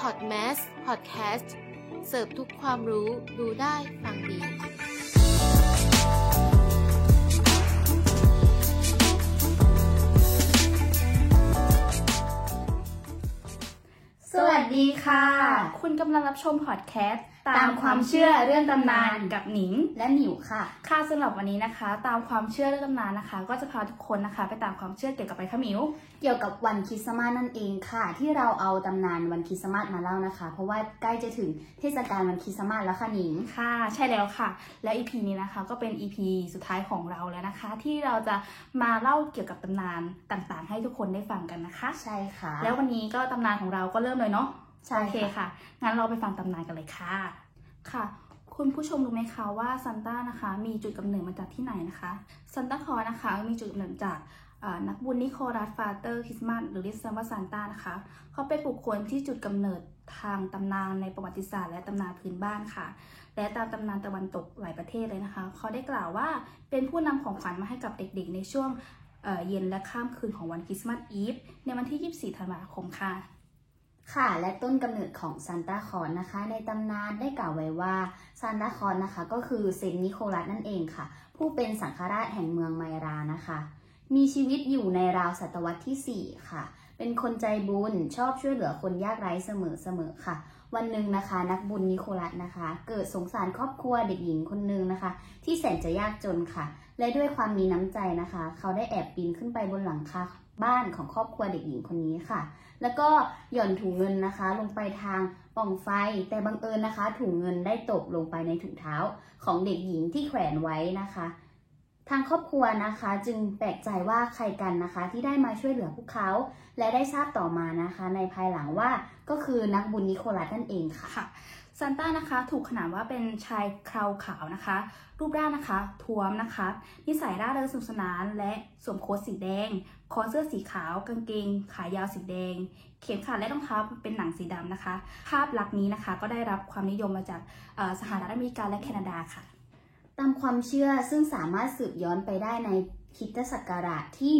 พอดแมสพอดแคสต์เสิร์ฟทุกความรู้ดูได้ฟังดี สวัสดีค่ะ คุณกำลังรับชมพอดแคสต์ตามความเชื่อเรื่องตำนานกับหนิงและหนิวค่ะ ค่ะสำหรับวันนี้นะคะ ตามความเชื่อเรื่องตำนานนะคะ ก็จะพาทุกคนนะคะ ไปตามความเชื่อเกี่ยวกับไปขมิวเกี่ยวกับวันคริสต์มาสนั่นเองค่ะ ที่เราเอาตำนานวันคริสต์มาสมาเล่านะคะ เพราะว่าใกล้จะถึงเทศกาลวันคริสต์มาสแล้วค่ะหนิงค่ะ ใช่แล้วค่ะ และ EP นี้นะคะก็เป็น EP สุดท้ายของเราแล้วนะคะ ที่เราจะมาเล่าเกี่ยวกับตำนานต่างๆ ให้ทุกคนได้ฟังกันนะคะ ใช่ค่ะ แล้ววันนี้ก็ตำนานของเราก็เริ่มเลยเนาะ ใช่โอเคค่ะ งั้นเราไปฟังตำนานกันเลยค่ะ ค่ะ คุณผู้ชมรู้ไหมคะว่าซันต้านะคะมีจุดกำเนิดมาจากที่ไหนนะคะซานตาคลอสนะคะมีจุดกำเนิดจากเอ่อนักบุญนิโคลัส Father Christmas หรือเรียกสั้นว่าซานต้านะคะเขาเป็นบุคคลที่จุดกำเนิดทางตำนานในประวัติศาสตร์และตำนานพื้นบ้านค่ะ และตามตำนานตะวันตกหลายประเทศเลยนะคะ เขาได้กล่าวว่าเป็นผู้นำของขวัญมาให้กับเด็กๆ ในช่วงเอ่อเย็นและข้ามคืนของวันคริสต์มาสอีฟในวันที่ 24 ธันวาคมค่ะ ค่ะ และต้นกำเนิดของซานตาคลอสนะคะ ในตำนานได้กล่าวไว้ว่าซานตาคลอสนะคะ ก็คือเซนต์นิโคลัสนั่นเองค่ะ ผู้เป็นสังฆราชแห่งเมืองไมรานะคะ มีชีวิตอยู่ในราวศตวรรษที่ 4 ค่ะ เป็นคนใจบุญชอบช่วยเหลือคนยากไร้เสมอๆค่ะ วันหนึ่งนะคะ นักบุญนิโคลัสนะคะ เกิดสงสารครอบครัวเด็กหญิงคนหนึ่งนะคะ ที่แสนจะยากจนค่ะ และด้วยความมีน้ำใจนะคะ เขาได้แอบปีนขึ้นไปบนหลังคา บ้านของครอบครัวเด็กหญิงคนนี้ค่ะ แล้วก็หย่อนถุงเงินนะคะ ลงไปทางป่องไฟ แต่บังเอิญนะคะ ถุงเงินได้ตกลงไปในถุงเท้าของเด็กหญิงที่แขวนไว้นะคะ ทางครอบครัวนะคะ จึงแปลกใจว่าใครกันนะคะ ที่ได้มาช่วยเหลือพวกเขา และได้ทราบต่อมานะคะ ในภายหลังว่าก็คือนักบุญนิโคลัสนั่นเองค่ะค่ะซานต้านะคะถูกขนานว่าเป็นชายคราวขาวนะคะ รูปร่างนะคะท้วมนะคะ นิสัยร่าเริงสนุกสนานและสวมโค้ทสีแดง คอเสื้อสีขาว กางเกง ขายาวสีแดง เข็มขัดและรองเท้าเป็นหนังสีดำนะคะ ภาพลักษณ์นี้นะคะก็ได้รับความนิยมมาจากสหรัฐอเมริกาและแคนาดาค่ะ ตามความเชื่อซึ่งสามารถสืบย้อนไปได้ในคิตศักราชที่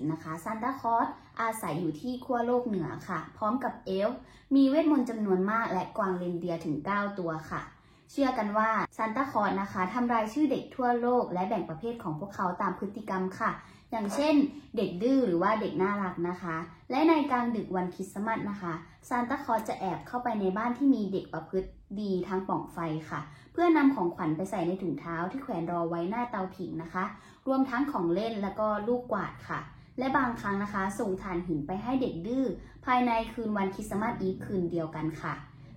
1820 นะคะซานตาคอสอาศัยอยู่ที่ขั้วโลกเหนือค่ะ พร้อมกับเอลฟ์มีเวทมนต์จำนวนมากและกวางเรนเดียถึง 9 ตัวค่ะ เชื่อกันว่าซานตาคลอสนะคะทำรายชื่อเด็กทั่วโลก และแบ่งประเภทของพวกเขาตามพฤติกรรมค่ะ อย่างเช่น เด็กดื้อหรือว่าเด็กน่ารักนะคะ และในกลางดึกวันคริสต์มาสนะคะซานตาคลอสจะแอบเข้าไปในบ้านที่มีเด็กประพฤติดีทางป่องไฟค่ะ เพื่อนำของขวัญไปใส่ในถุงเท้าที่แขวนรอไว้หน้าเตาผิงนะคะ รวมทั้งของเล่นแล้วก็ลูกกวาดค่ะและบางครั้งนะคะ ส่งถ่านหินไปให้เด็กดื้อภายในคืนวันคริสต์มาสอีฟคืนเดียวกันค่ะ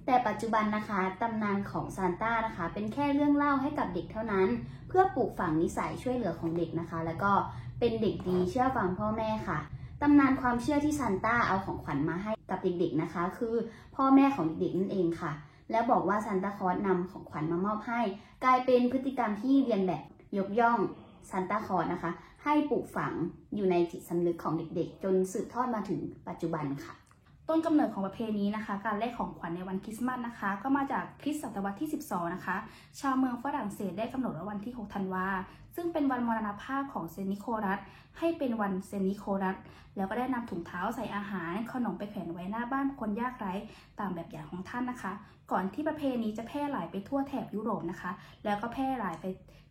แต่ปัจจุบันนะคะตำนานของซานต้านะคะ เป็นแค่เรื่องเล่าให้กับเด็กเท่านั้น เพื่อปลูกฝังนิสัยช่วยเหลือของเด็กนะคะ แล้วก็เป็นเด็กดีเชื่อฟังพ่อแม่ค่ะตำนานความเชื่อที่ซานต้าเอาของขวัญมาให้กับเด็กๆนะคะ คือพ่อแม่ของเด็กๆนั่นเองค่ะ แล้วบอกว่าซานตาคลอสนำของขวัญมามอบให้ กลายเป็นพฤติกรรมที่เรียนแบบยกย่องซานตาคลอสนะคะ ให้ปลูกฝังอยู่ในจิตสำนึกของเด็กๆ จนสืบทอดมาถึงปัจจุบันค่ะ ต้นกำเนิดของประเพณีนะคะ การแลกของขวัญในวันคริสต์มาสนะคะ ก็มาจากคริสตศตวรรษที่ 12 นะคะ ชาวเมืองฝรั่งเศสได้กำหนดว่าวันที่ 6 ธันวา ซึ่งเป็นวันมรณภาพของเซนิโคลัส ให้เป็นวันเซนิโคลัส แล้วก็ได้นำถุงเท้าใส่อาหาร ขนมไปแขวนไว้หน้าบ้านคนยากไร้ ตามแบบอย่างของท่านนะคะ ก่อนที่ประเพณีจะแพร่หลายไปทั่วแถบยุโรปนะคะ แล้วก็แพร่หลายไป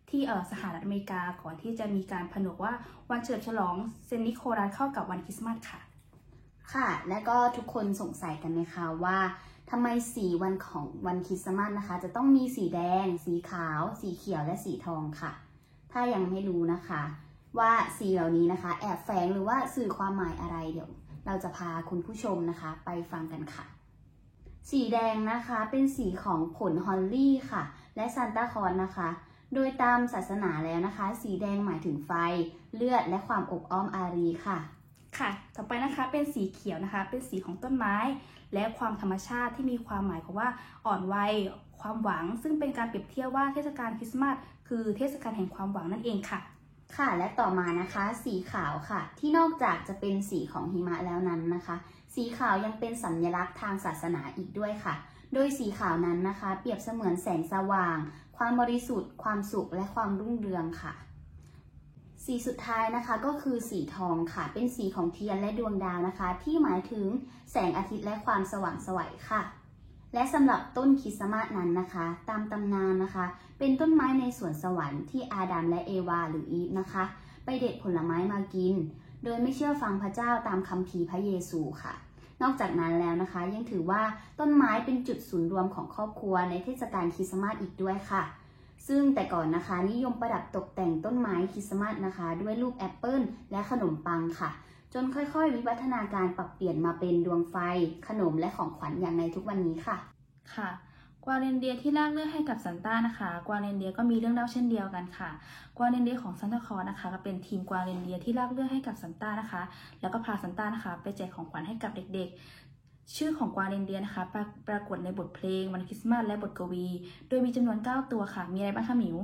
ที่เออสหรัฐอเมริกา ก่อนที่จะมีการผนวกว่าวันเฉลิมฉลองเซนิโคลัสเข้ากับวันคริสต์มาสค่ะ ค่ะ และก็ทุกคนสงสัยกันไหมคะว่าทำไมสีวันของวันคริสต์มาสนะคะ จะต้องมีสีแดง สีขาว สีเขียวและสีทองค่ะ ถ้ายังไม่รู้นะคะ ว่าสีเหล่านี้นะคะ แอบแฝงหรือว่าสื่อความหมายอะไรเดี๋ยว เราจะพาคุณผู้ชมนะคะ ไปฟังกันค่ะ สีแดงนะคะเป็นสีของผลฮอลลี่ค่ะ และซานตาคลอสนะคะ โดยตามศาสนาแล้วนะคะ สีแดงหมายถึงไฟ เลือดและความอบอ้อมอารีค่ะ ค่ะ ต่อไปนะคะเป็นสีเขียวนะคะ เป็นสีของต้นไม้ และความธรรมชาติที่มีความหมายของว่าอ่อนวัยความหวัง ซึ่งเป็นการเปรียบเทียบว่าเทศกาลคริสต์มาสคือเทศกาลแห่งความหวังนั่นเองค่ะ ค่ะและต่อมานะคะ สีขาวค่ะ ที่นอกจากจะเป็นสีของหิมะแล้วนั้นนะคะ สีขาวยังเป็นสัญลักษณ์ทางศาสนาอีกด้วยค่ะ โดยสีขาวนั้นนะคะ เปรียบเสมือนแสงสว่าง ความบริสุทธิ์ ความสุขและความรุ่งเรืองค่ะ สีสุดท้ายนะคะก็คือสีทองค่ะ เป็นสีของเทียนและดวงดาวนะคะ ที่หมายถึงแสงอาทิตย์และความสว่างไสวัยค่ะ และสำหรับต้นคริสต์มาสนั้นนะคะ ตามตำนานนะคะ เป็นต้นไม้ในสวนสวรรค์ที่อาดัมและเอวาหรืออีฟนะคะ ไปเด็ดผลไม้มากิน โดยไม่เชื่อฟังพระเจ้าตามคัมภีพระเยซูค่ะ นอกจากนั้นแล้วนะคะ ยังถือว่าต้นไม้เป็นจุดศูนย์รวมของครอบครัวในเทศกาลคริสต์มาสอีกด้วยค่ะ ซึ่งแต่ก่อนนะคะนิยมประดับตกแต่งต้นไม้คริสต์มาสนะคะ ด้วยรูปแอปเปิลและขนมปังค่ะ จนค่อยๆ วิวัฒนาการปรับเปลี่ยนมาเป็นดวงไฟ ขนมและของขวัญอย่างในทุกวันนี้ค่ะ ค่ะกวาเรนเดียร์ที่ลากเลื่อนให้กับซานต้านะคะกวางเรนเดียร์ก็มีเรื่องเล่าเช่นเดียวกันค่ะกวางเรนเดียร์ของซานตาคลอสนะคะ ก็เป็นทีมกวางเรนเดียร์ที่ลากเลื่อนให้กับซานต้านะคะ แล้วก็พาซันต้านะคะ ไปแจกของขวัญให้กับเด็กๆ ชื่อของกวางเรนเดียนะคะปราปรากฏในบทเพลงวันคริสต์มาสและบทกวี โดยมีจำนวน 9 ตัวค่ะ มีอะไรบ้างคะหมิว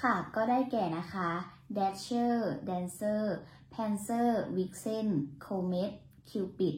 ค่ะ ก็ได้แก่นะคะ Dasher Dancer Panzer Vixen Comet Cupid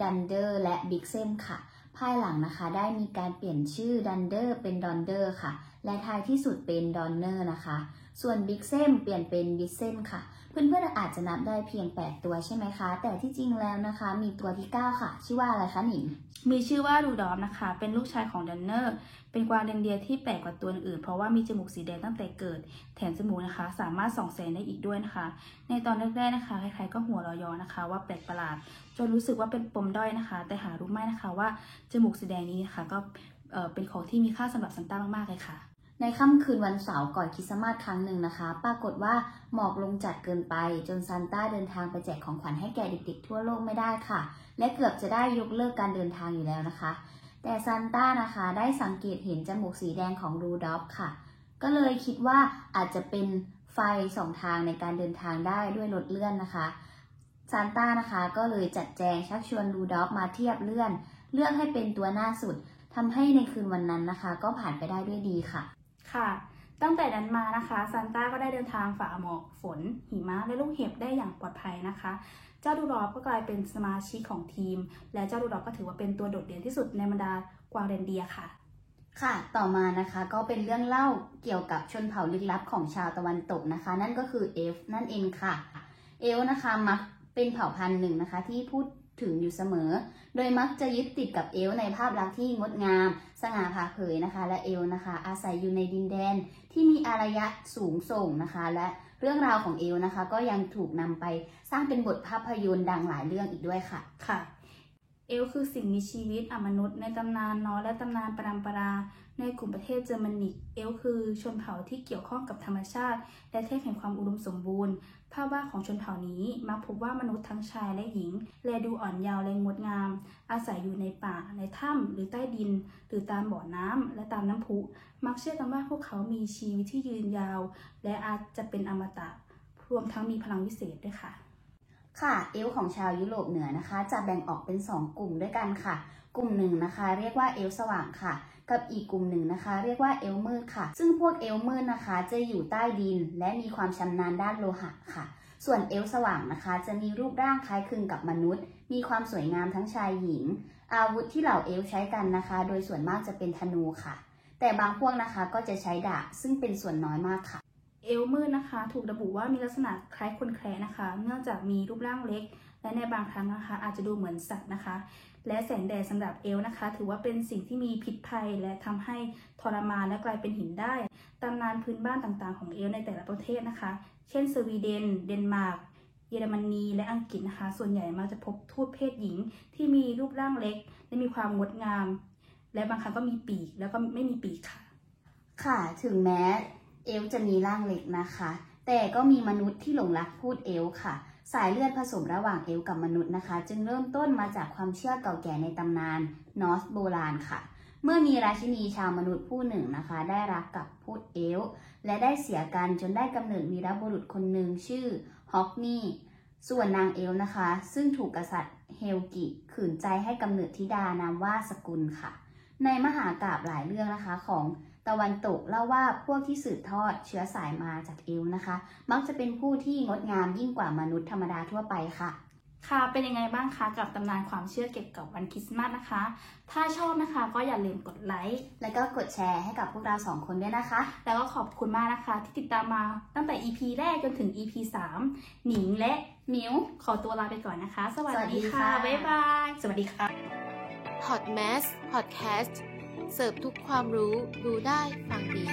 Dunder และ Vixen ค่ะ ภายหลังนะคะได้มีการเปลี่ยนชื่อ Dunder เป็น Donder ค่ะ และท้ายที่สุดเป็น Donner นะคะ ส่วน Vixen เปลี่ยนเป็น Vixen ค่ะ เพื่อนๆอาจจะนับได้เพียง 8 ตัวใช่ไหมคะ แต่ที่จริงแล้วนะคะ มีตัวที่ 9 ค่ะ ชื่อว่าอะไรคะหนิง มีชื่อว่ารูดอฟนะคะ เป็นลูกชายของดันเนอร์ เป็นกวางเรนเดียที่แปลกกว่าตัวอื่น เพราะว่ามีจมูกสีแดงตั้งแต่เกิด แถมจมูกนะคะ สามารถส่องแสงได้อีกด้วยนะคะ ในตอนแรกๆนะคะใครๆก็หัวเราะยอนะคะ ว่าแปลกประหลาด จนรู้สึกว่าเป็นปมด้อยนะคะ แต่หารู้ไหมนะคะว่าจมูกสีแดงนี้นะคะก็เอ่อเป็นของที่มีค่าสำหรับซานต้ามาก ๆ เลยค่ะ ในค่ำคืนวันเสาร์ก่อนคริสต์มาสครั้งหนึ่งนะคะ ปรากฏว่าหมอกลงจัดเกินไป จนซานต้าเดินทางไปแจกของขวัญให้แก่เด็กๆทั่วโลกไม่ได้ค่ะ และเกือบจะได้ยกเลิกการเดินทางอยู่แล้วนะคะ แต่ซานต้านะคะได้สังเกตเห็นจมูกสีแดงของรูดอล์ฟค่ะ ก็เลยคิดว่าอาจจะเป็นไฟส่องทางในการเดินทางได้ด้วยรถเลื่อนนะคะซานต้านะคะก็เลยจัดแจงชักชวนรูดอล์ฟมาเทียมเลื่อน เลือกให้เป็นตัวหน้าสุดทำให้ในคืนวันนั้นนะคะ ก็ผ่านไปได้ด้วยดีค่ะ ค่ะ ตั้งแต่นั้นมานะคะซานต้าก็ได้เดินทางฝ่าหมอกฝน หิมะและลูกเห็บได้อย่างปลอดภัยนะคะ เจ้าดูดอฟก็กลายเป็นสมาชิกของทีม และเจ้าดูดอฟก็ถือว่าเป็นตัวโดดเด่นที่สุดในบรรดากวางเรนเดียค่ะ ค่ะ ต่อมานะคะก็เป็นเรื่องเล่าเกี่ยวกับชนเผ่าลึกลับของชาวตะวันตกนะคะ นั่นก็คือเอฟนั่นเองค่ะ เอลฟ์นะคะมักเป็นเผ่าพันธุ์หนึ่งนะคะที่พูด ถึงอยู่เสมอ โดยมักจะยึดติดกับเอลในภาพลักษณ์ที่งดงาม สง่าผ่าเผยนะคะ และเอลนะคะ อาศัยอยู่ในดินแดนที่มีอารยะสูงส่งนะคะ และเรื่องราวของเอลนะคะ ก็ยังถูกนำไปสร้างเป็นบทภาพยนตร์ดังหลายเรื่องอีกด้วยค่ะค่ะ เอลคือสิ่งมีชีวิตอมนุษย์ในตำนานเนอและตำนานปรำปรา ในกลุ่มประเทศเยอรมนิก เอลคือชนเผ่าที่เกี่ยวข้องกับธรรมชาติ และเทพแห่งความอุดมสมบูรณ์ ภาพวาดของชนเผ่านี้มักพบว่ามนุษย์ทั้งชายและหญิง แลดูอ่อนเยาว์และงดงาม อาศัยอยู่ในป่า ในถ้ำหรือใต้ดิน หรือตามบ่อน้ำและตามน้ำพุ มักเชื่อกันว่าพวกเขามีชีวิตที่ยืนยาว และอาจจะเป็นอมตะ รวมทั้งมีพลังวิเศษด้วยค่ะ ค่ะเอลของชาวยุโรปเหนือนะคะ จะแบ่งออกเป็น 2 กลุ่มด้วยกันค่ะ กลุ่มหนึ่งนะคะ เรียกว่าเอลสว่างค่ะ กับอีกกลุ่มหนึ่งนะคะ เรียกว่าเอลมืดค่ะ ซึ่งพวกเอลมืดนะคะ จะอยู่ใต้ดิน และมีความชำนาญด้านโลหะค่ะ ส่วนเอลสว่างนะคะ จะมีรูปร่างคล้ายคลึงกับมนุษย์ มีความสวยงามทั้งชายหญิง อาวุธที่เหล่าเอลใช้กันนะคะ โดยส่วนมากจะเป็นธนูค่ะ แต่บางพวกนะคะก็จะใช้ดาบซึ่งเป็นส่วนน้อยมากค่ะ เอลมืดนะคะ ถูกระบุว่ามีลักษณะคล้ายคนแคระนะคะ เนื่องจากมีรูปร่างเล็ก และในบางครั้งนะคะ อาจจะดูเหมือนสัตว์นะคะ และแสงแดดสำหรับเอลฟ์นะคะ ถือว่าเป็นสิ่งที่มีพิษภัย และทำให้ทรมานและกลายเป็นหินได้ตำนานพื้นบ้านต่างๆของเอลฟ์ในแต่ละประเทศนะคะ เช่นสวีเดน เดนมาร์กเยอรมนีและอังกฤษนะคะ ส่วนใหญ่มักจะพบภูตเพศหญิงที่มีรูปร่างเล็ก และมีความงดงาม และบางครั้งก็มีปีกแล้วก็ไม่มีปีกค่ะ ค่ะ ถึงแม้ เอลฟ์จะมีร่างเล็กนะคะ แต่ก็มีมนุษย์ที่หลงรักภูตเอลฟ์ค่ะ สายเลือดผสมระหว่างเอลฟ์กับมนุษย์นะคะ จึงเริ่มต้นมาจากความเชื่อเก่าแก่ในตำนานนอร์สโบราณค่ะ เมื่อมีราชินีชาวมนุษย์ผู้หนึ่งนะคะ ได้รักกับภูตเอลฟ์และได้เสียกันจนได้กำเนิดวีรบุรุษคนหนึ่งชื่อฮอกนี่ส่วนนางเอลฟ์นะคะ ซึ่งถูกกษัตริย์เฮลกิขืนใจให้กำเนิดธิดานามว่าสกุลด์ค่ะ ในมหากาพย์หลายเรื่องนะคะของ ตะวันตกเล่าว่าพวกที่สืบทอดเชื้อสายมาจากเอลฟ์นะคะ มักจะเป็นผู้ที่งดงามยิ่งกว่ามนุษย์ธรรมดาทั่วไปค่ะ ค่ะเป็นยังไงบ้างคะกับตำนานความเชื่อเกี่ยวกับวันคริสต์มาสนะคะ ถ้าชอบนะคะก็อย่าลืมกดไลค์แล้วก็กดแชร์ให้กับพวกเราสองคนด้วยนะคะ แล้วก็ขอบคุณมากนะคะ ที่ติดตามมาตั้งแต่ EP แรกจนถึง EP 3 หนิงและมิวขอตัวลาไปก่อนนะคะ สวัสสวัสดีดีค่ะค่ะบ๊ายบายสวัสดีค่ะพอด เสิร์ฟทุกความรู้ดูได้ ฟังดี